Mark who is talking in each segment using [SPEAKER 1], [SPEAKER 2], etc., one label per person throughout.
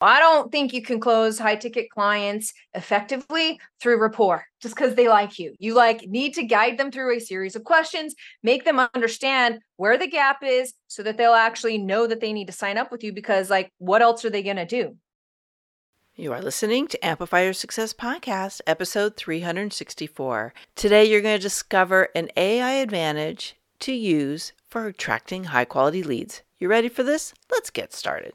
[SPEAKER 1] I don't think you can close high ticket clients effectively through rapport just because they like you. You like need to guide them through a series of questions, make them understand where the gap is so that they'll actually know that they need to sign up with you because like what else are they going to do?
[SPEAKER 2] You are listening to Amplify Your Success Podcast, episode 364. Today, you're going to discover an AI advantage to use for attracting high quality leads. You ready for this? Let's get started.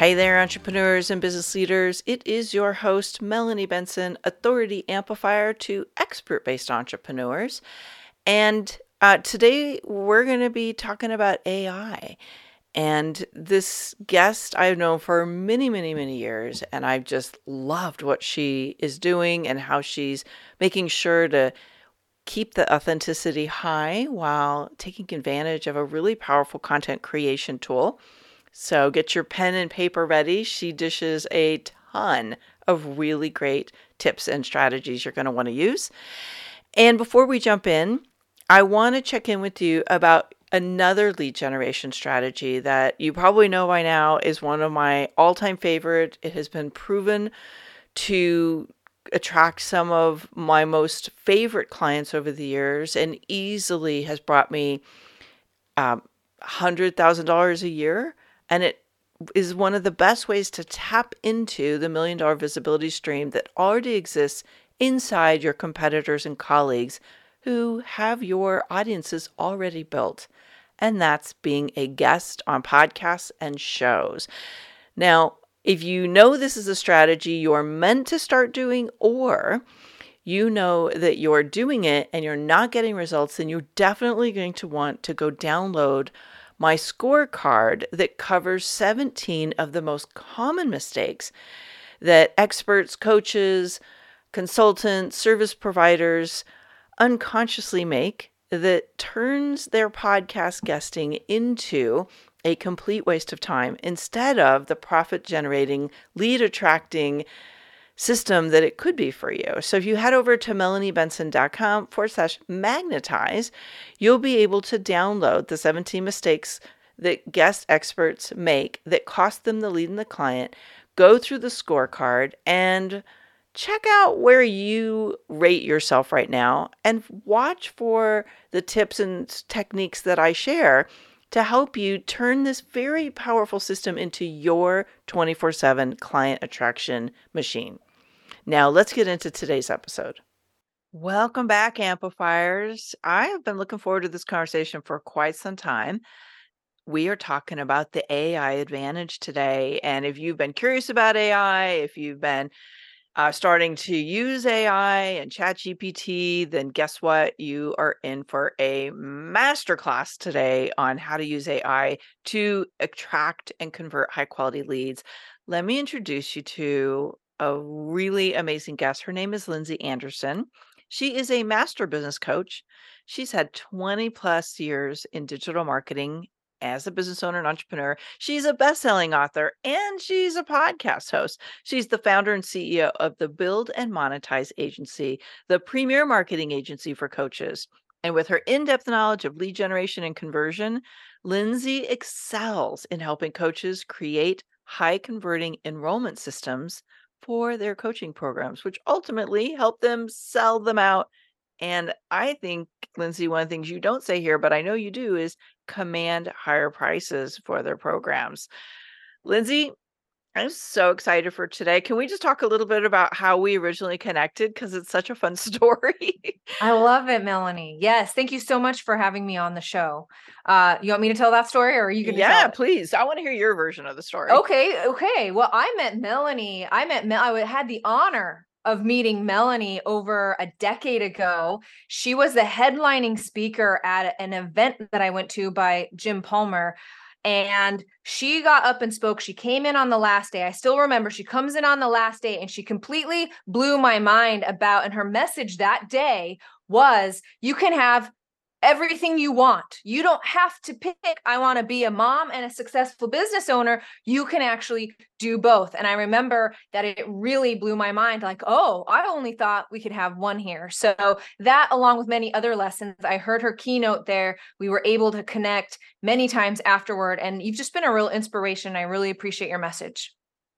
[SPEAKER 2] Hey there, entrepreneurs and business leaders. It is your host, Melanie Benson, authority amplifier to expert based entrepreneurs. And uh, today we're going to be talking about AI. And this guest I've known for many, many, many years, and I've just loved what she is doing and how she's making sure to keep the authenticity high while taking advantage of a really powerful content creation tool. So get your pen and paper ready. She dishes a ton of really great tips and strategies you're going to want to use. And before we jump in, I want to check in with you about another lead generation strategy that you probably know by now is one of my all-time favorite. It has been proven to attract some of my most favorite clients over the years and easily has brought me um, $100,000 a year and it is one of the best ways to tap into the million dollar visibility stream that already exists inside your competitors and colleagues who have your audiences already built. And that's being a guest on podcasts and shows. Now, if you know this is a strategy you're meant to start doing, or you know that you're doing it and you're not getting results, then you're definitely going to want to go download my scorecard that covers 17 of the most common mistakes that experts, coaches, consultants, service providers unconsciously make that turns their podcast guesting into a complete waste of time instead of the profit generating, lead attracting, system that it could be for you. So if you head over to melaniebenson.com forward slash magnetize, you'll be able to download the 17 mistakes that guest experts make that cost them the lead and the client, go through the scorecard and check out where you rate yourself right now and watch for the tips and techniques that I share to help you turn this very powerful system into your 24 7 client attraction machine. Now, let's get into today's episode. Welcome back, amplifiers. I have been looking forward to this conversation for quite some time. We are talking about the AI advantage today. And if you've been curious about AI, if you've been uh, starting to use AI and ChatGPT, then guess what? You are in for a masterclass today on how to use AI to attract and convert high quality leads. Let me introduce you to a really amazing guest. Her name is Lindsey Anderson. She is a master business coach. She's had 20 plus years in digital marketing as a business owner and entrepreneur. She's a best-selling author and she's a podcast host. She's the founder and CEO of the Build and Monetize Agency, the premier marketing agency for coaches. And with her in-depth knowledge of lead generation and conversion, Lindsey excels in helping coaches create high converting enrollment systems for their coaching programs, which ultimately help them sell them out. And I think, Lindsey, one of the things you don't say here, but I know you do, is command higher prices for their programs. Lindsey, I'm so excited for today. Can we just talk a little bit about how we originally connected? Because it's such a fun story.
[SPEAKER 1] I love it, Melanie. Yes. Thank you so much for having me on the show. Uh, you want me to tell that story or are you going to
[SPEAKER 2] Yeah, please. I want to hear your version of the story.
[SPEAKER 1] Okay. Okay. Well, I met Melanie. I met, Mel- I had the honor of meeting Melanie over a decade ago. She was the headlining speaker at an event that I went to by Jim Palmer and she got up and spoke. She came in on the last day. I still remember she comes in on the last day and she completely blew my mind about, and her message that day was you can have everything you want. You don't have to pick, I want to be a mom and a successful business owner. You can actually do both. And I remember that it really blew my mind like, oh, I only thought we could have one here. So, that along with many other lessons, I heard her keynote there. We were able to connect many times afterward. And you've just been a real inspiration. I really appreciate your message.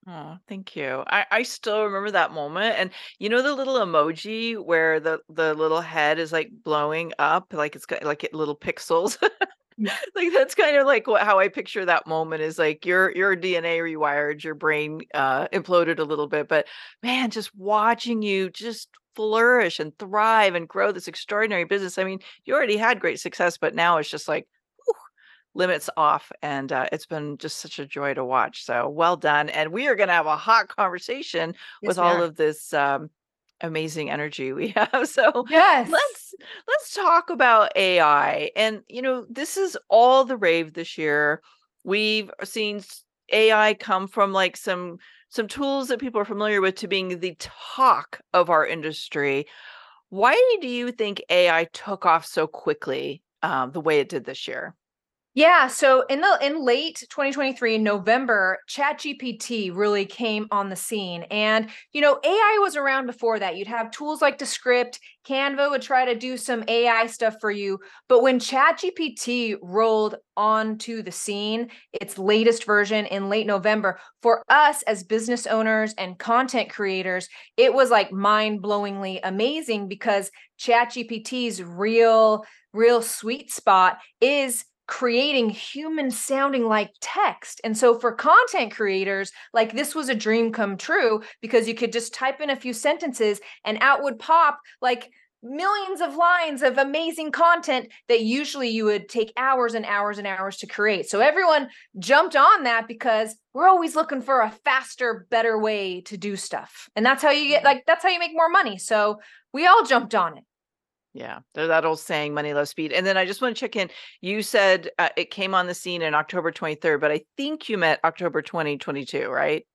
[SPEAKER 2] Oh, thank you. I I still remember that moment, and you know the little emoji where the the little head is like blowing up, like it's got like it little pixels. Like that's kind of like what how I picture that moment is like your your DNA rewired, your brain uh imploded a little bit, but man, just watching you just flourish and thrive and grow this extraordinary business. I mean, you already had great success, but now it's just like limits off and uh, it's been just such a joy to watch so well done and we are going to have a hot conversation
[SPEAKER 1] Yes,
[SPEAKER 2] with all
[SPEAKER 1] are.
[SPEAKER 2] of this um, amazing energy we have so
[SPEAKER 1] Yes.
[SPEAKER 2] let's let's talk about ai and you know this is all the rave this year we've seen ai come from like some some tools that people are familiar with to being the talk of our industry why do you think ai took off so quickly um, the way it did this year
[SPEAKER 1] Yeah, so in the in late 2023 in November, ChatGPT really came on the scene. And you know, AI was around before that. You'd have tools like Descript, Canva would try to do some AI stuff for you, but when ChatGPT rolled onto the scene, its latest version in late November, for us as business owners and content creators, it was like mind-blowingly amazing because ChatGPT's real real sweet spot is creating human sounding like text. And so for content creators, like this was a dream come true because you could just type in a few sentences and out would pop like millions of lines of amazing content that usually you would take hours and hours and hours to create. So everyone jumped on that because we're always looking for a faster, better way to do stuff. And that's how you get like that's how you make more money. So we all jumped on it.
[SPEAKER 2] Yeah, there's that old saying, money loves speed. And then I just want to check in. You said uh, it came on the scene in October 23rd, but I think you met October 2022, right?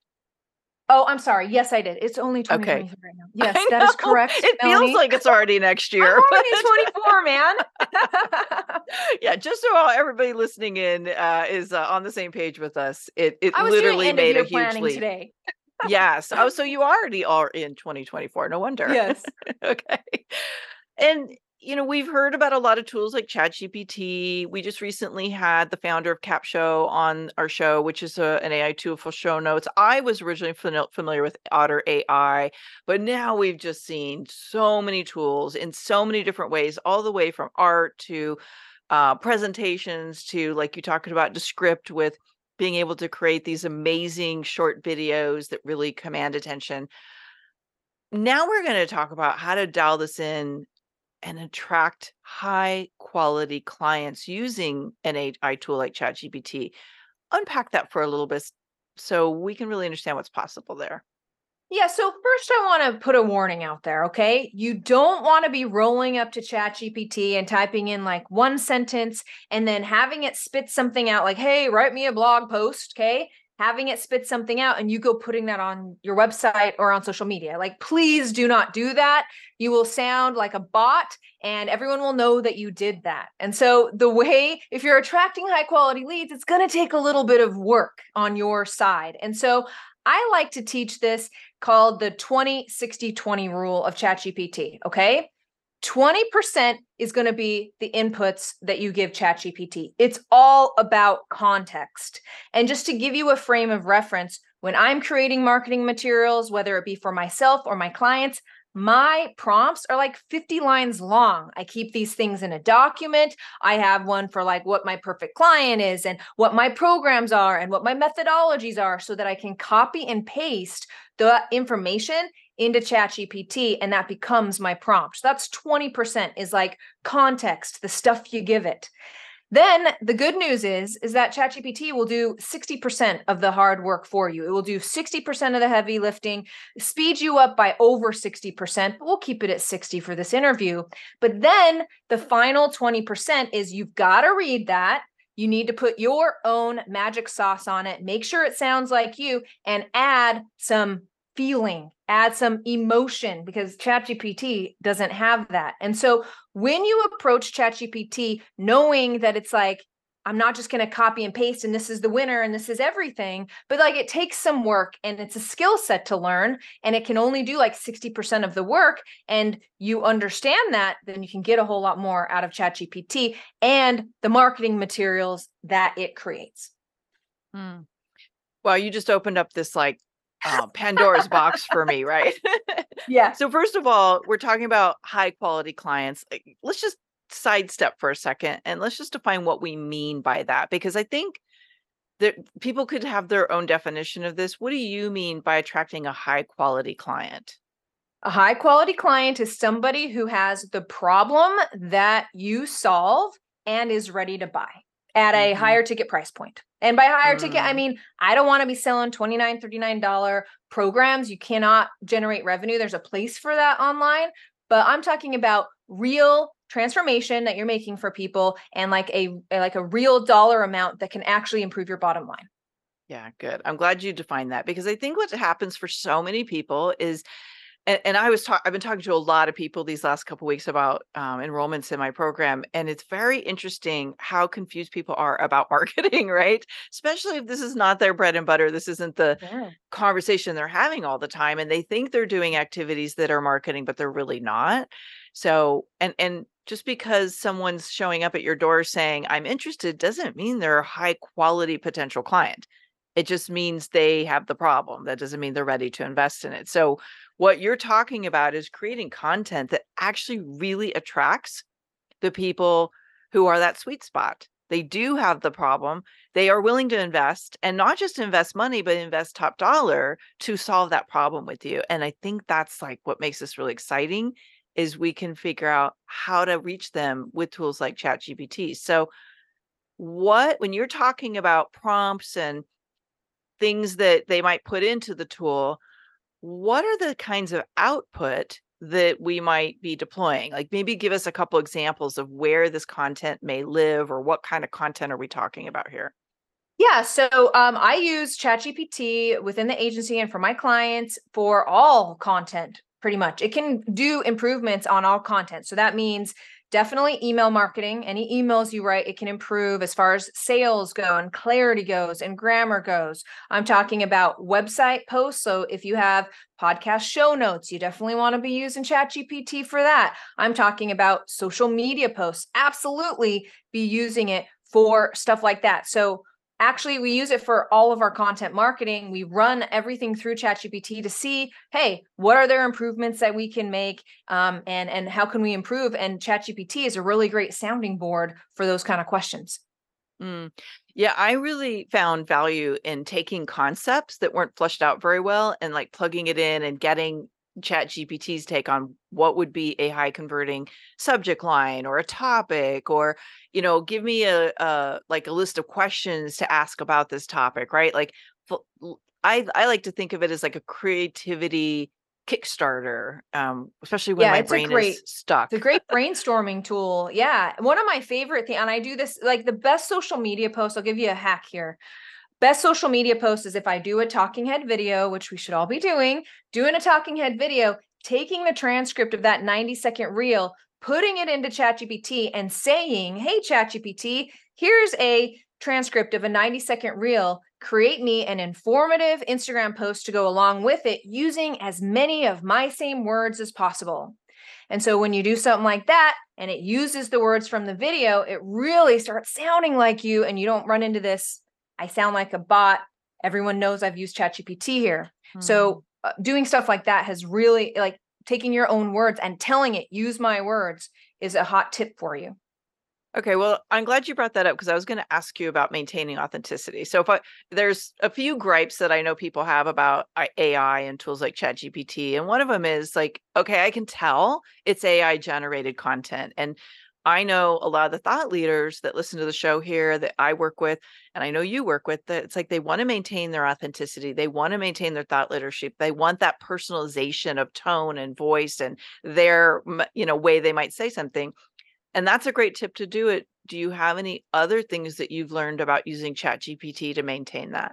[SPEAKER 1] Oh, I'm sorry. Yes, I did. It's only
[SPEAKER 2] Okay.
[SPEAKER 1] right now. Yes, that is correct.
[SPEAKER 2] It
[SPEAKER 1] Melanie.
[SPEAKER 2] feels like it's already next
[SPEAKER 1] I'm
[SPEAKER 2] year.
[SPEAKER 1] already
[SPEAKER 2] but-
[SPEAKER 1] 24, man.
[SPEAKER 2] yeah, just so all- everybody listening in uh, is uh, on the same page with us. It it literally
[SPEAKER 1] doing end of
[SPEAKER 2] made a huge
[SPEAKER 1] planning
[SPEAKER 2] leap.
[SPEAKER 1] today.
[SPEAKER 2] Yes. Oh, so you already are in 2024. No wonder.
[SPEAKER 1] Yes.
[SPEAKER 2] okay. And you know, we've heard about a lot of tools like ChatGPT. We just recently had the founder of Capsho on our show, which is a, an AI tool for show notes. I was originally fami- familiar with Otter AI, but now we've just seen so many tools in so many different ways, all the way from art to uh, presentations to, like you talked about, Descript with being able to create these amazing short videos that really command attention. Now we're going to talk about how to dial this in and attract high quality clients using an AI tool like ChatGPT. Unpack that for a little bit so we can really understand what's possible there.
[SPEAKER 1] Yeah, so first I want to put a warning out there, okay? You don't want to be rolling up to ChatGPT and typing in like one sentence and then having it spit something out like, "Hey, write me a blog post," okay? Having it spit something out and you go putting that on your website or on social media. Like, please do not do that. You will sound like a bot and everyone will know that you did that. And so, the way, if you're attracting high quality leads, it's going to take a little bit of work on your side. And so, I like to teach this called the 20 60 20 rule of ChatGPT. Okay. 20% is going to be the inputs that you give ChatGPT. It's all about context. And just to give you a frame of reference, when I'm creating marketing materials, whether it be for myself or my clients, my prompts are like 50 lines long. I keep these things in a document. I have one for like what my perfect client is and what my programs are and what my methodologies are so that I can copy and paste the information into ChatGPT and that becomes my prompt. That's 20% is like context, the stuff you give it. Then the good news is is that ChatGPT will do 60% of the hard work for you. It will do 60% of the heavy lifting, speed you up by over 60%, but we'll keep it at 60 for this interview. But then the final 20% is you've got to read that, You need to put your own magic sauce on it. Make sure it sounds like you and add some feeling, add some emotion because ChatGPT doesn't have that. And so when you approach ChatGPT knowing that it's like, I'm not just going to copy and paste and this is the winner and this is everything, but like it takes some work and it's a skill set to learn and it can only do like 60% of the work and you understand that, then you can get a whole lot more out of ChatGPT and the marketing materials that it creates.
[SPEAKER 2] Hmm. Well, you just opened up this like uh, Pandora's box for me, right?
[SPEAKER 1] yeah.
[SPEAKER 2] So first of all, we're talking about high quality clients. Let's just sidestep for a second and let's just define what we mean by that because I think that people could have their own definition of this. What do you mean by attracting a high quality client?
[SPEAKER 1] A high quality client is somebody who has the problem that you solve and is ready to buy at a mm-hmm. higher ticket price point. And by higher mm. ticket, I mm. mean, I don't want to be selling $29, $39 programs. You cannot generate revenue. There's a place for that online. But I'm talking about real transformation that you're making for people and like a like a real dollar amount that can actually improve your bottom line.
[SPEAKER 2] Yeah, good. I'm glad you defined that because I think what happens for so many people is and, and I was talking, I've been talking to a lot of people these last couple weeks about um, enrollments in my program, and it's very interesting how confused people are about marketing, right? Especially if this is not their bread and butter. This isn't the yeah. conversation they're having all the time, and they think they're doing activities that are marketing, but they're really not. So, and and just because someone's showing up at your door saying I'm interested doesn't mean they're a high quality potential client. It just means they have the problem. That doesn't mean they're ready to invest in it. So what you're talking about is creating content that actually really attracts the people who are that sweet spot. They do have the problem. They are willing to invest and not just invest money, but invest top dollar to solve that problem with you. And I think that's like what makes this really exciting is we can figure out how to reach them with tools like ChatGPT. So what when you're talking about prompts and things that they might put into the tool, what are the kinds of output that we might be deploying? Like maybe give us a couple examples of where this content may live or what kind of content are we talking about here?
[SPEAKER 1] Yeah, so um, I use ChatGPT within the agency and for my clients for all content, pretty much. It can do improvements on all content. So that means definitely email marketing. Any emails you write, it can improve as far as sales go and clarity goes and grammar goes. I'm talking about website posts. So if you have podcast show notes, you definitely want to be using ChatGPT for that. I'm talking about social media posts. Absolutely be using it for stuff like that. So actually we use it for all of our content marketing. We run everything through chatgpt to see hey what are there improvements that we can make um, and and how can we improve? And chatgpt is a really great sounding board for those kind of questions.
[SPEAKER 2] Mm. yeah i really found value in taking concepts that weren't fleshed out very well and like plugging it in and getting chat gpt's take on what would be a high converting subject line or a topic or you know give me a, a like a list of questions to ask about this topic right? Like i i like to think of it as like a creativity kickstarter um especially when
[SPEAKER 1] yeah,
[SPEAKER 2] my brain
[SPEAKER 1] great,
[SPEAKER 2] is stuck
[SPEAKER 1] it's a great brainstorming tool yeah. One of my favorite thing and i do this like the best social media post i'll give you a hack here Best social media post is if I do a talking head video, which we should all be doing, doing a talking head video, taking the transcript of that 90 second reel, putting it into ChatGPT and saying, Hey, ChatGPT, here's a transcript of a 90 second reel. Create me an informative Instagram post to go along with it using as many of my same words as possible. And so when you do something like that and it uses the words from the video, it really starts sounding like you and you don't run into this I sound like a bot. Everyone knows I've used ChatGPT here. Hmm. So uh, doing stuff like that has really like taking your own words and telling it, use my words, is a hot tip for you.
[SPEAKER 2] Okay, well, I'm glad you brought that up because I was going to ask you about maintaining authenticity. So, if I, there's a few gripes that I know people have about AI and tools like ChatGPT, and one of them is like, okay, I can tell it's AI generated content, and I know a lot of the thought leaders that listen to the show here that I work with, and I know you work with, that it's like they want to maintain their authenticity. They want to maintain their thought leadership. They want that personalization of tone and voice and their, you know, way they might say something. And that's a great tip to do it. Do you have any other things that you've learned about using ChatGPT to maintain that?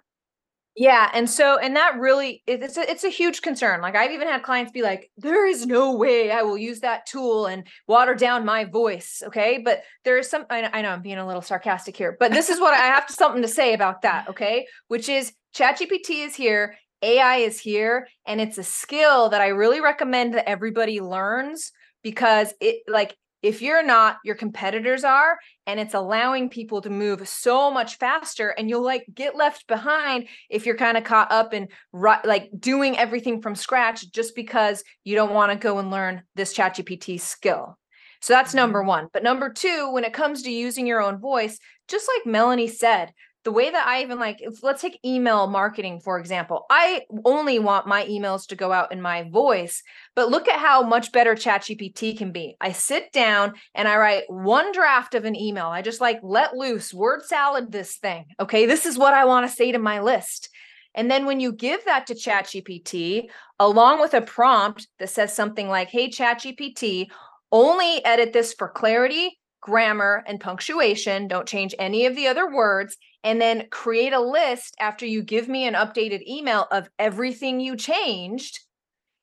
[SPEAKER 1] Yeah, and so and that really it's a, it's a huge concern. Like I've even had clients be like, "There is no way I will use that tool and water down my voice." Okay, but there is some. I, know I'm being a little sarcastic here, but this is what I have to, something to say about that. Okay, which is ChatGPT is here, AI is here, and it's a skill that I really recommend that everybody learns because it like if you're not, your competitors are, and it's allowing people to move so much faster. And you'll like get left behind if you're kind of caught up in like doing everything from scratch just because you don't want to go and learn this ChatGPT skill. So that's number mm-hmm. one. But number two, when it comes to using your own voice, just like Melanie said, the way that I even like, if, let's take email marketing, for example. I only want my emails to go out in my voice, but look at how much better ChatGPT can be. I sit down and I write one draft of an email. I just like let loose, word salad this thing. Okay, this is what I want to say to my list. And then when you give that to ChatGPT, along with a prompt that says something like, Hey, ChatGPT, only edit this for clarity, grammar, and punctuation. Don't change any of the other words and then create a list after you give me an updated email of everything you changed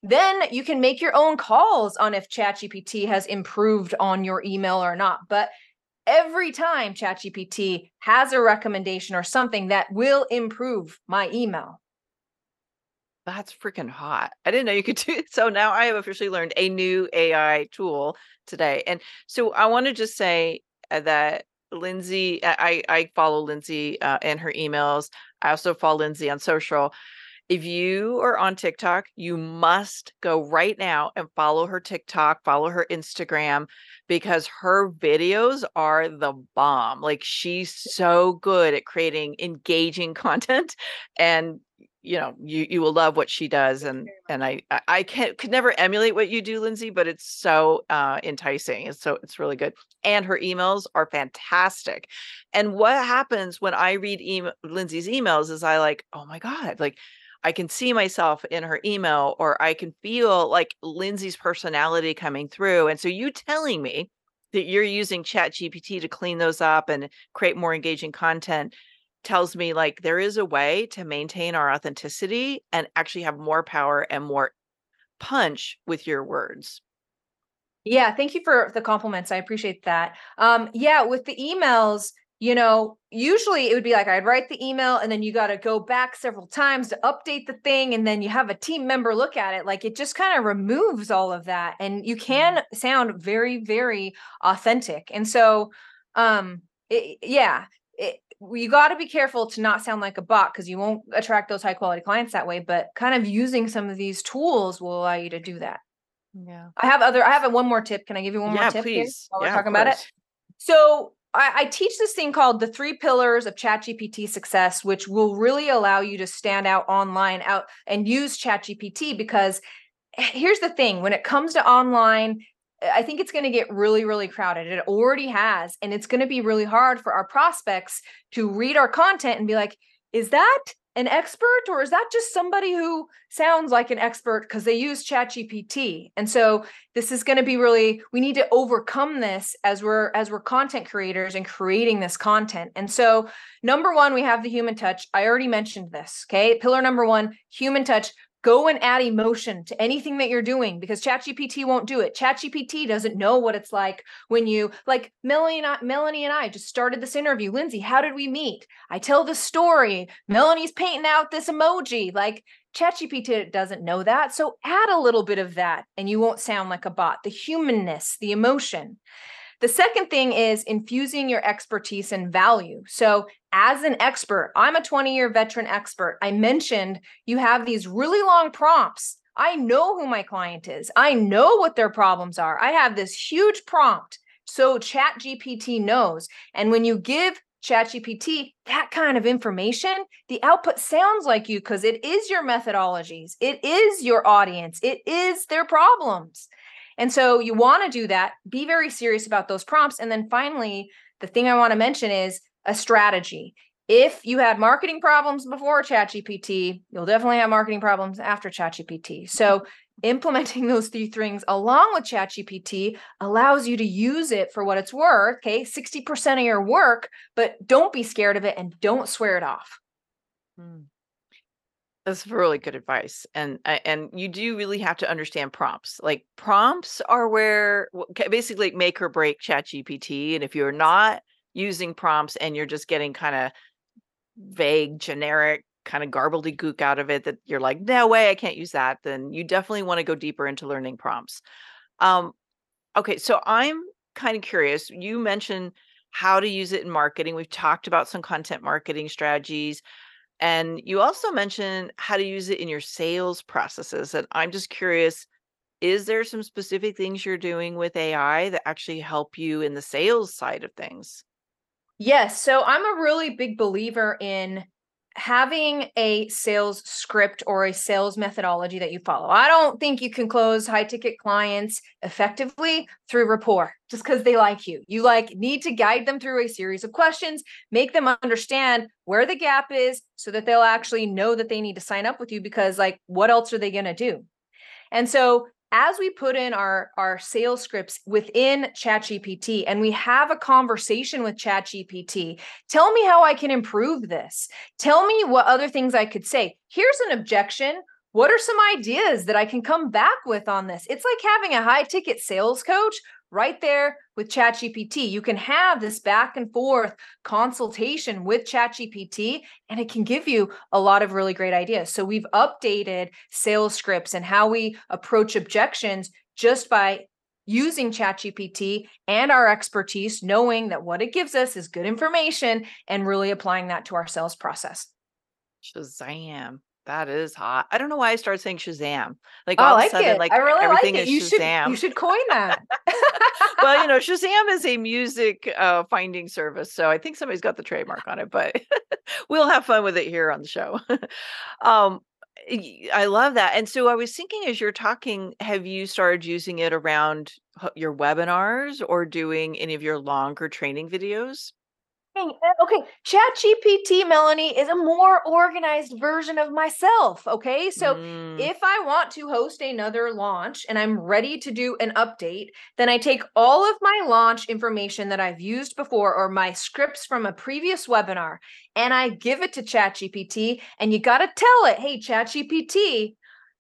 [SPEAKER 1] then you can make your own calls on if ChatGPT has improved on your email or not. But every time ChatGPT has a recommendation or something that will improve my email.
[SPEAKER 2] That's freaking hot. I didn't know you could do it. So now I have officially learned a new AI tool today. And so I want to just say uh, that Lindsey, I I follow Lindsey uh, and her emails. I also follow Lindsey on social. If you are on TikTok, you must go right now and follow her TikTok, follow her Instagram because her videos are the bomb. Like she's so good at creating engaging content and you know you you will love what she does and and i i can't could never emulate what you do lindsey but it's so uh enticing it's so it's really good and her emails are fantastic and what happens when i read email lindsey's emails is i like oh my god like i can see myself in her email or i can feel like lindsey's personality coming through and so you telling me that you're using chat gpt to clean those up and create more engaging content tells me like there is a way to maintain our authenticity and actually have more power and more punch with your words.
[SPEAKER 1] Yeah, thank you for the compliments. I appreciate that. Um yeah, with the emails, you know, usually it would be like I'd write the email and then you got to go back several times to update the thing and then you have a team member look at it. Like it just kind of removes all of that and you can mm-hmm. sound very very authentic. And so um it, yeah, you got to be careful to not sound like a bot because you won't attract those high quality clients that way but kind of using some of these tools will allow you to do that.
[SPEAKER 2] Yeah.
[SPEAKER 1] I have other i have one more tip. Can i give you one
[SPEAKER 2] yeah,
[SPEAKER 1] more tip
[SPEAKER 2] please.
[SPEAKER 1] while
[SPEAKER 2] yeah,
[SPEAKER 1] we're talking about it? so I, I teach this thing called the three pillars of ChatGPT success, which will really allow you to stand out online out and use ChatGPT because eh, here's the thing. When it comes to online I think it's going to get really, really crowded. It already has. And it's going to be really hard for our prospects to read our content and be like, is that an expert or is that just somebody who sounds like an expert because they use ChatGPT? And so this is going to be really we need to overcome this as we're as we're content creators and creating this content. And so number 1 we have the human touch. I already mentioned this, okay? Pillar number 1, human touch go and add emotion to anything that you're doing because ChatGPT won't do it. ChatGPT doesn't know what it's like when you like Melanie and I, Melanie and I just started this interview. Lindsey, how did we meet? I tell the story. Melanie's painting out this emoji. Like ChatGPT doesn't know that. So add a little bit of that and you won't sound like a bot. The humanness, the emotion. The second thing is infusing your expertise and value. So, as an expert, I'm a 20 year veteran expert. I mentioned you have these really long prompts. I know who my client is, I know what their problems are. I have this huge prompt. So, ChatGPT knows. And when you give ChatGPT that kind of information, the output sounds like you because it is your methodologies, it is your audience, it is their problems. And so you want to do that, be very serious about those prompts. And then finally, the thing I want to mention is a strategy. If you had marketing problems before ChatGPT, you'll definitely have marketing problems after ChatGPT. So implementing those three things along with ChatGPT allows you to use it for what it's worth. Okay. 60% of your work, but don't be scared of it and don't swear it off.
[SPEAKER 2] Mm. That's really good advice. And and you do really have to understand prompts. Like prompts are where basically make or break ChatGPT. And if you're not using prompts and you're just getting kind of vague, generic, kind of garbledy gook out of it that you're like, no way, I can't use that, then you definitely want to go deeper into learning prompts. Um, okay, so I'm kind of curious. You mentioned how to use it in marketing. We've talked about some content marketing strategies. And you also mentioned how to use it in your sales processes. And I'm just curious is there some specific things you're doing with AI that actually help you in the sales side of things?
[SPEAKER 1] Yes. So I'm a really big believer in having a sales script or a sales methodology that you follow. I don't think you can close high ticket clients effectively through rapport just because they like you. You like need to guide them through a series of questions, make them understand where the gap is so that they'll actually know that they need to sign up with you because like what else are they going to do? And so as we put in our our sales scripts within ChatGPT and we have a conversation with ChatGPT, tell me how I can improve this. Tell me what other things I could say. Here's an objection. What are some ideas that I can come back with on this? It's like having a high ticket sales coach right there with ChatGPT. You can have this back and forth consultation with ChatGPT, and it can give you a lot of really great ideas. So we've updated sales scripts and how we approach objections just by using ChatGPT and our expertise, knowing that what it gives us is good information and really applying that to our sales process.
[SPEAKER 2] Shazam. That is hot. I don't know why I started saying Shazam. Like
[SPEAKER 1] I
[SPEAKER 2] all of a sudden,
[SPEAKER 1] it.
[SPEAKER 2] like
[SPEAKER 1] I really like
[SPEAKER 2] everything
[SPEAKER 1] it.
[SPEAKER 2] is
[SPEAKER 1] You should you should coin that.
[SPEAKER 2] Well, you know, Shazam is a music uh, finding service, so I think somebody's got the trademark on it, but we'll have fun with it here on the show. Um, I love that. And so I was thinking as you're talking, have you started using it around your webinars or doing any of your longer training videos?
[SPEAKER 1] Hey, uh, okay, ChatGPT, Melanie, is a more organized version of myself. Okay. So
[SPEAKER 2] Mm,
[SPEAKER 1] if I want to host another launch and I'm ready to do an update, then I take all of my launch information that I've used before or my scripts from a previous webinar and I give it to ChatGPT. And you got to tell it, hey, ChatGPT,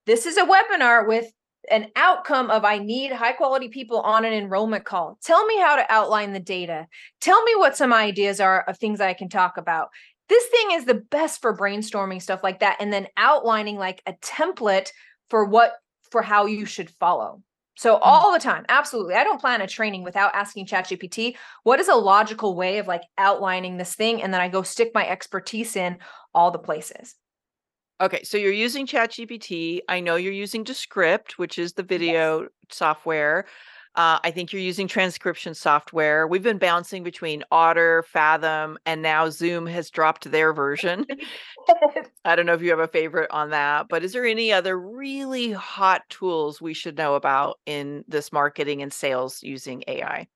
[SPEAKER 1] this is a webinar with an outcome of I need high quality people on an enrollment call. Tell me how to outline the data. Tell me what some ideas are of things I can talk about. This thing is the best for brainstorming stuff like that and then outlining like a template for what for how you should follow. So
[SPEAKER 2] mm.
[SPEAKER 1] all the time, absolutely. I don't plan a training without asking ChatGPT, what is a logical way of like outlining this thing and then I go stick my expertise in all the places.
[SPEAKER 2] Okay, so you're using ChatGPT. I know you're using Descript, which is the
[SPEAKER 1] Yes.
[SPEAKER 2] video software. Uh, I think you're using transcription software. We've been bouncing between Otter, Fathom, and now Zoom has dropped their version. I don't know if you have a favorite on that, but is there any other really hot tools we should know about in this marketing and sales using AI?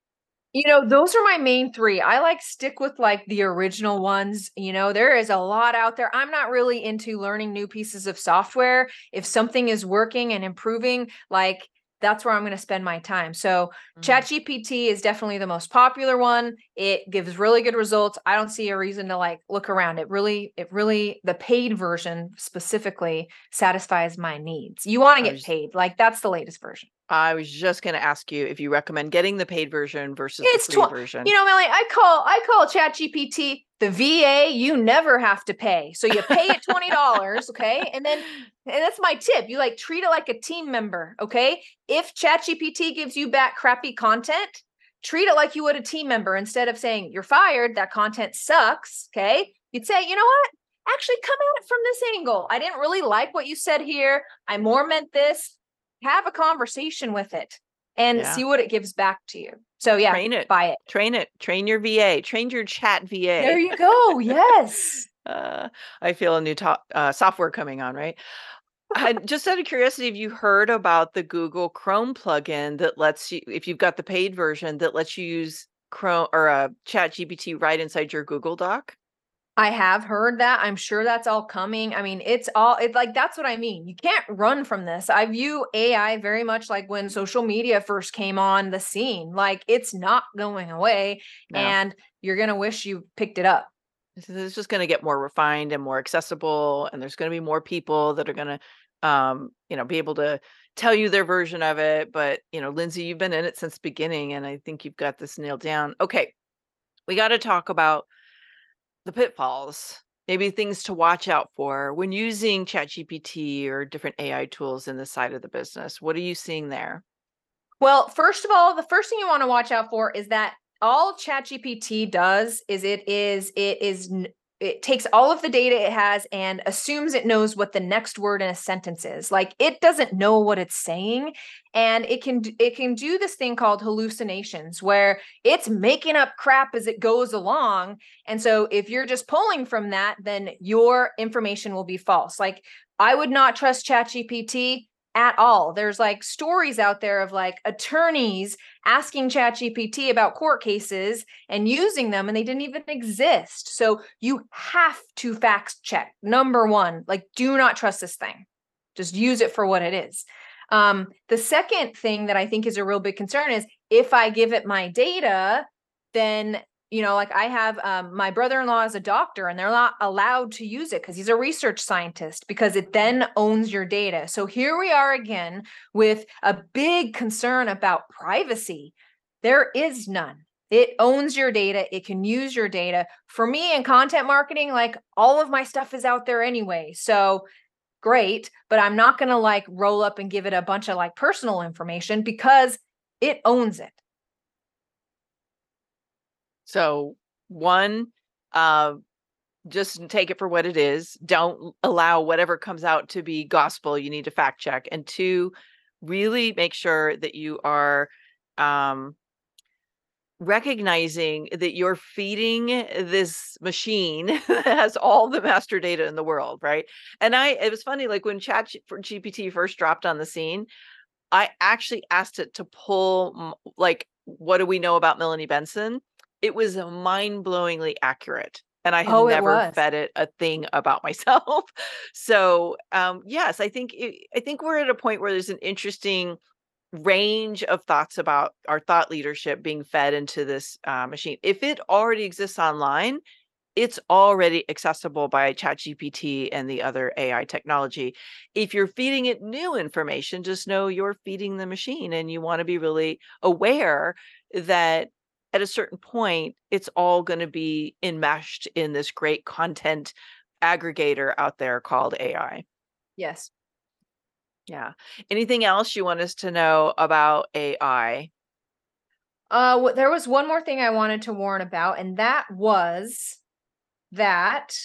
[SPEAKER 1] You know, those are my main 3. I like stick with like the original ones. You know, there is a lot out there. I'm not really into learning new pieces of software. If something is working and improving, like that's where I'm going to spend my time. So,
[SPEAKER 2] Mm,
[SPEAKER 1] ChatGPT is definitely the most popular one. It gives really good results. I don't see a reason to like look around. It really it really the paid version specifically satisfies my needs. You want to get paid. Like that's the latest version.
[SPEAKER 2] I was just going to ask you if you recommend getting the paid version versus the free
[SPEAKER 1] tw-
[SPEAKER 2] version.
[SPEAKER 1] you know, Melly, I call I call ChatGPT the VA you never have to pay. So you pay it $20, okay? And then and that's my tip. You like treat it like a team member, okay? If ChatGPT gives you back crappy content, treat it like you would a team member instead of saying you're fired, that content sucks, okay? You'd say, "You know what? Actually come at it from this angle. I didn't really like what you said here. I more meant this." Have a conversation with it and
[SPEAKER 2] Yeah.
[SPEAKER 1] see what it gives back to you. So yeah,
[SPEAKER 2] Train it.
[SPEAKER 1] buy it.
[SPEAKER 2] Train it. Train your VA. Train your chat VA.
[SPEAKER 1] There you go. Yes.
[SPEAKER 2] Uh, I feel a new top, uh, software coming on, right? And just out of curiosity, have you heard about the Google Chrome plugin that lets you, if you've got the paid version, that lets you use Chrome or uh, Chat GPT right inside your Google Doc?
[SPEAKER 1] I have heard that. I'm sure that's all coming. I mean, it's all it's like that's what I mean. You can't run from this. I view AI very much like when social media first came on the scene. Like it's not going away
[SPEAKER 2] No.
[SPEAKER 1] and you're going to wish you picked it up.
[SPEAKER 2] This is just going to get more refined and more accessible, and there's going to be more people that are going to, um, you know, be able to tell you their version of it. But you know, Lindsey, you've been in it since the beginning, and I think you've got this nailed down. Okay, we got to talk about the pitfalls, maybe things to watch out for when using ChatGPT or different AI tools in the side of the business. What are you seeing there?
[SPEAKER 1] Well, first of all, the first thing you want to watch out for is that all ChatGPT does is it is it is it takes all of the data it has and assumes it knows what the next word in a sentence is. Like it doesn't know what it's saying and it can it can do this thing called hallucinations where it's making up crap as it goes along. And so if you're just pulling from that, then your information will be false. Like I would not trust ChatGPT at all. There's like stories out there of like attorneys asking ChatGPT about court cases and using them, and they didn't even exist. So you have to fact check. Number one, like, do not trust this thing. Just use it for what it is. Um, the second thing that I think is a real big concern is if I give it my data, then you know, like I have um, my brother-in-law is a doctor, and they're not allowed to use it because he's a research scientist because it then owns your data. So here we are again with a big concern about privacy. There is none. It owns your data. It can use your data. For me in content marketing, like all of my stuff is out there anyway. So great, but I'm not going to like roll up and give it a bunch of like personal information because it owns it.
[SPEAKER 2] So, one, uh, just take it for what it is. Don't allow whatever comes out to be gospel. You need to fact check. And two, really make sure that you are um, recognizing that you're feeding this machine that has all the master data in the world, right? And I, it was funny, like when Chat GPT first dropped on the scene, I actually asked it to pull, like, what do we know about Melanie Benson? It was mind-blowingly accurate. And I have
[SPEAKER 1] Oh,
[SPEAKER 2] never fed it a thing about myself. So, um, yes, I think it, I think we're at a point where there's an interesting range of thoughts about our thought leadership being fed into this uh, machine. If it already exists online, it's already accessible by ChatGPT and the other AI technology. If you're feeding it new information, just know you're feeding the machine and you want to be really aware that at a certain point, it's all going to be enmeshed in this great content aggregator out there called AI.
[SPEAKER 1] Yes.
[SPEAKER 2] Yeah. Anything else you want us to know about AI?
[SPEAKER 1] Uh, there was one more thing I wanted to warn about, and that was that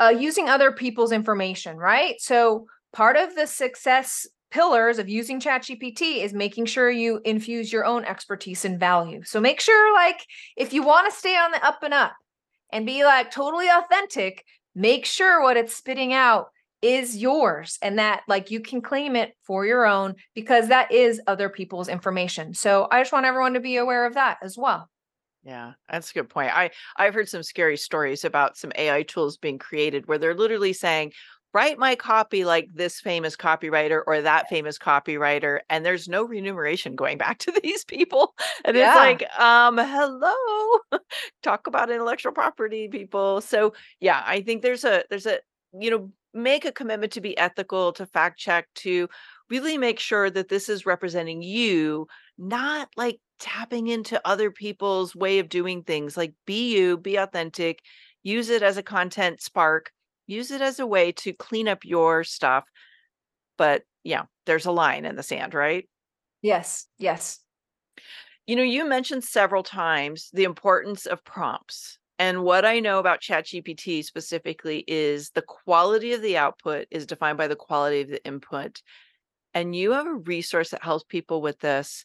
[SPEAKER 1] uh, using other people's information, right? So part of the success pillars of using ChatGPT is making sure you infuse your own expertise and value. So make sure, like, if you want to stay on the up and up and be like totally authentic, make sure what it's spitting out is yours and that like you can claim it for your own because that is other people's information. So I just want everyone to be aware of that as well.
[SPEAKER 2] Yeah, that's a good point. I I've heard some scary stories about some AI tools being created where they're literally saying, "Write my copy like this famous copywriter or that famous copywriter," and there's no remuneration going back to these people. And it's like, um, hello, talk about intellectual property, people. So yeah, I think there's a there's a you know make a commitment to be ethical, to fact check, to really make sure that this is representing you not like tapping into other people's way of doing things. Like be you, be authentic, use it as a content spark, use it as a way to clean up your stuff. But yeah, there's a line in the sand, right?
[SPEAKER 1] Yes. Yes.
[SPEAKER 2] You know, you mentioned several times the importance of prompts. And what I know about ChatGPT specifically is the quality of the output is defined by the quality of the input. And you have a resource that helps people with this.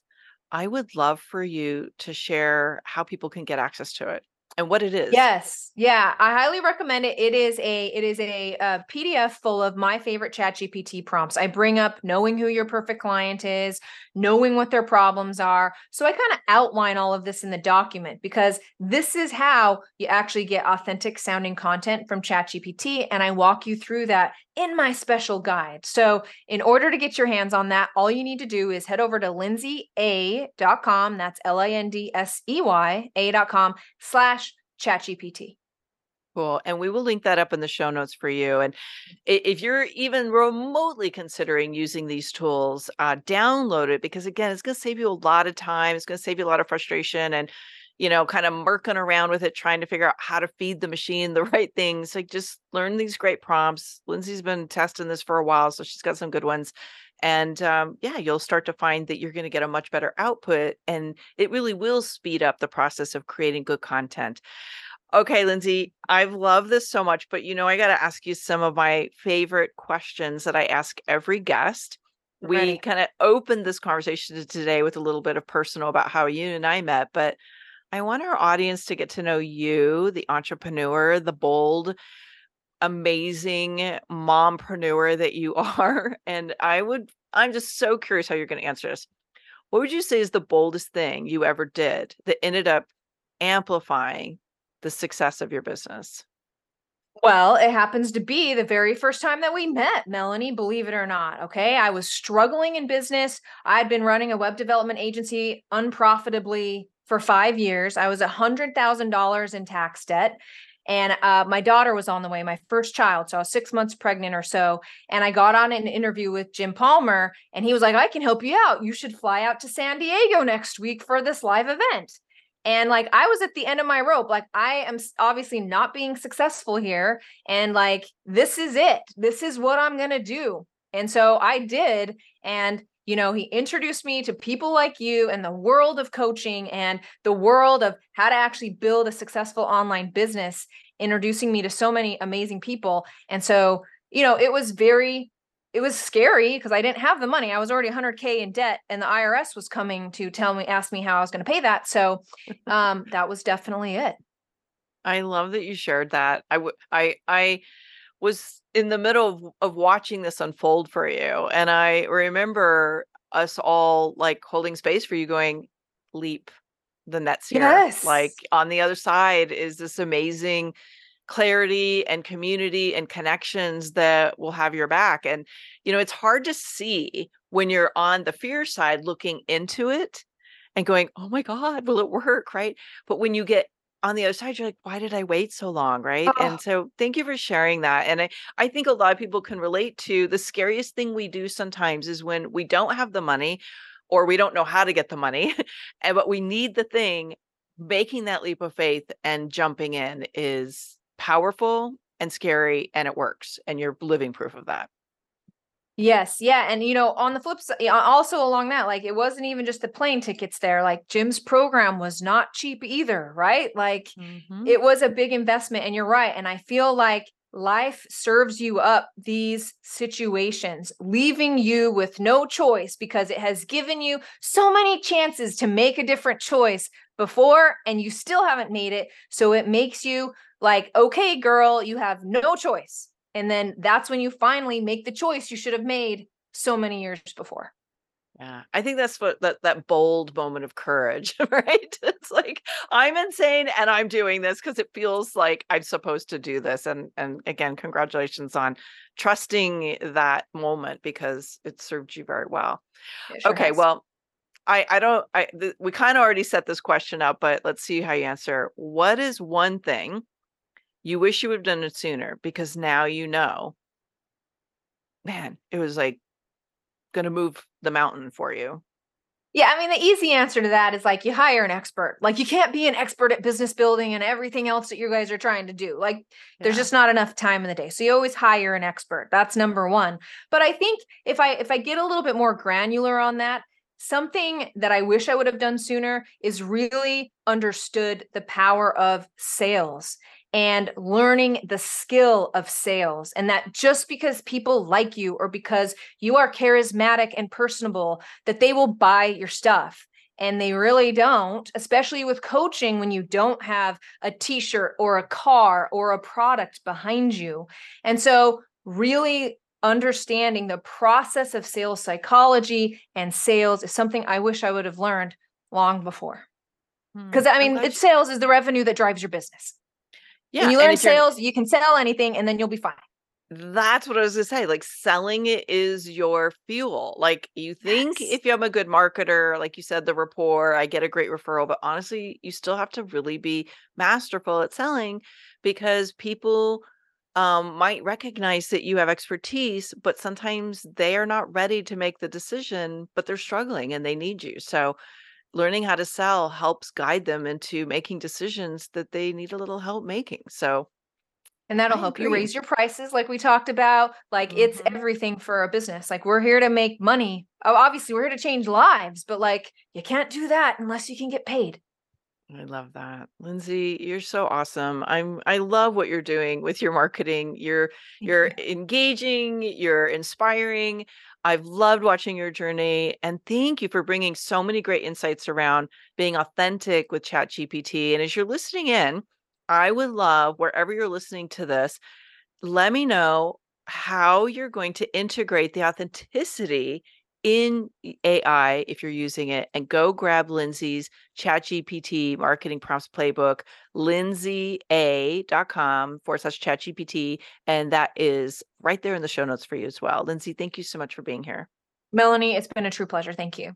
[SPEAKER 2] I would love for you to share how people can get access to it. And what it is.
[SPEAKER 1] Yes. Yeah. I highly recommend it. It is a it is a, uh, a PDF full of my favorite chat GPT prompts. I bring up knowing who your perfect client is, knowing what their problems are. So I kind of outline all of this in the document because this is how you actually get authentic sounding content from ChatGPT. And I walk you through that in my special guide. So in order to get your hands on that, all you need to do is head over to lindsey.a.com. That's L-I-N-D-S-E-Y A.com slash ChatGPT.
[SPEAKER 2] Cool. And we will link that up in the show notes for you. And if you're even remotely considering using these tools, uh, download it because, again, it's going to save you a lot of time. It's going to save you a lot of frustration and, you know, kind of murking around with it, trying to figure out how to feed the machine the right things. Like just learn these great prompts. Lindsey's been testing this for a while, so she's got some good ones. And um, yeah, you'll start to find that you're going to get a much better output. And it really will speed up the process of creating good content. Okay, Lindsey, I've loved this so much, but you know, I got to ask you some of my favorite questions that I ask every guest. We kind of opened this conversation today with a little bit of personal about how you and I met, but I want our audience to get to know you, the entrepreneur, the bold, amazing mompreneur that you are. And I would, I'm just so curious how you're going to answer this. What would you say is the boldest thing you ever did that ended up amplifying the success of your business?
[SPEAKER 1] Well, it happens to be the very first time that we met, Melanie, believe it or not. Okay. I was struggling in business. I'd been running a web development agency unprofitably for five years. I was a $100,000 in tax debt. And uh, my daughter was on the way, my first child. So I was six months pregnant or so. And I got on an interview with Jim Palmer, and he was like, I can help you out. You should fly out to San Diego next week for this live event. And like, I was at the end of my rope. Like, I am obviously not being successful here. And like, this is it. This is what I'm going to do. And so I did. And you know, he introduced me to people like you and the world of coaching and the world of how to actually build a successful online business, introducing me to so many amazing people. And so, you know, it was very it was scary because I didn't have the money. I was already 100k in debt, and the IRS was coming to tell me, ask me how I was going to pay that. So, um, that was definitely it.
[SPEAKER 2] I love that you shared that. I would, I, I was in the middle of, of watching this unfold for you, and I remember us all like holding space for you, going, "Leap, the net's here."
[SPEAKER 1] Yes.
[SPEAKER 2] Like on the other side is this amazing clarity and community and connections that will have your back. And, you know, it's hard to see when you're on the fear side looking into it and going, oh my God, will it work? Right. But when you get on the other side, you're like, why did I wait so long? Right. Oh. And so thank you for sharing that. And I, I think a lot of people can relate to the scariest thing we do sometimes is when we don't have the money or we don't know how to get the money, and but we need the thing making that leap of faith and jumping in is powerful and scary and it works and you're living proof of that
[SPEAKER 1] yes yeah and you know on the flip side also along that like it wasn't even just the plane tickets there like jim's program was not cheap either right like mm-hmm. it was a big investment and you're right and i feel like life serves you up these situations, leaving you with no choice because it has given you so many chances to make a different choice before and you still haven't made it. So it makes you like, okay, girl, you have no choice. And then that's when you finally make the choice you should have made so many years before.
[SPEAKER 2] Yeah, I think that's what that that bold moment of courage, right? It's like I'm insane and I'm doing this because it feels like I'm supposed to do this. And and again, congratulations on trusting that moment because it served you very well. Sure okay, has. well, I I don't I th- we kind of already set this question up, but let's see how you answer. What is one thing you wish you would have done it sooner because now you know, man, it was like going to move the mountain for you.
[SPEAKER 1] Yeah, I mean, the easy answer to that is like you hire an expert. Like you can't be an expert at business building and everything else that you guys are trying to do. Like yeah. there's just not enough time in the day. So you always hire an expert. That's number 1. But I think if I if I get a little bit more granular on that, something that I wish I would have done sooner is really understood the power of sales and learning the skill of sales. And that just because people like you or because you are charismatic and personable, that they will buy your stuff. and they really don't, especially with coaching when you don't have a t shirt or a car or a product behind you. And so, really understanding the process of sales psychology and sales is something I wish I would have learned long before. Because I mean, it's sales is the revenue that drives your business. Yeah. When you learn sales, you can sell anything and then you'll be fine.
[SPEAKER 2] That's what I was gonna say. Like selling it is your fuel. Like you think yes. if I'm a good marketer, like you said, the rapport, I get a great referral, but honestly, you still have to really be masterful at selling because people um, might recognize that you have expertise, but sometimes they are not ready to make the decision, but they're struggling and they need you. So learning how to sell helps guide them into making decisions that they need a little help making. So
[SPEAKER 1] and that'll I help agree. you raise your prices, like we talked about. Like mm-hmm. it's everything for a business. Like we're here to make money. Oh, obviously, we're here to change lives, but like you can't do that unless you can get paid.
[SPEAKER 2] I love that. Lindsey, you're so awesome. I'm I love what you're doing with your marketing. You're you're engaging, you're inspiring. I've loved watching your journey and thank you for bringing so many great insights around being authentic with ChatGPT. And as you're listening in, I would love wherever you're listening to this, let me know how you're going to integrate the authenticity in AI if you're using it and go grab Lindsey's ChatGPT marketing prompts playbook, lindseya.com forward slash ChatGPT. And that is right there in the show notes for you as well. Lindsey, thank you so much for being here.
[SPEAKER 1] Melanie, it's been a true pleasure. Thank you.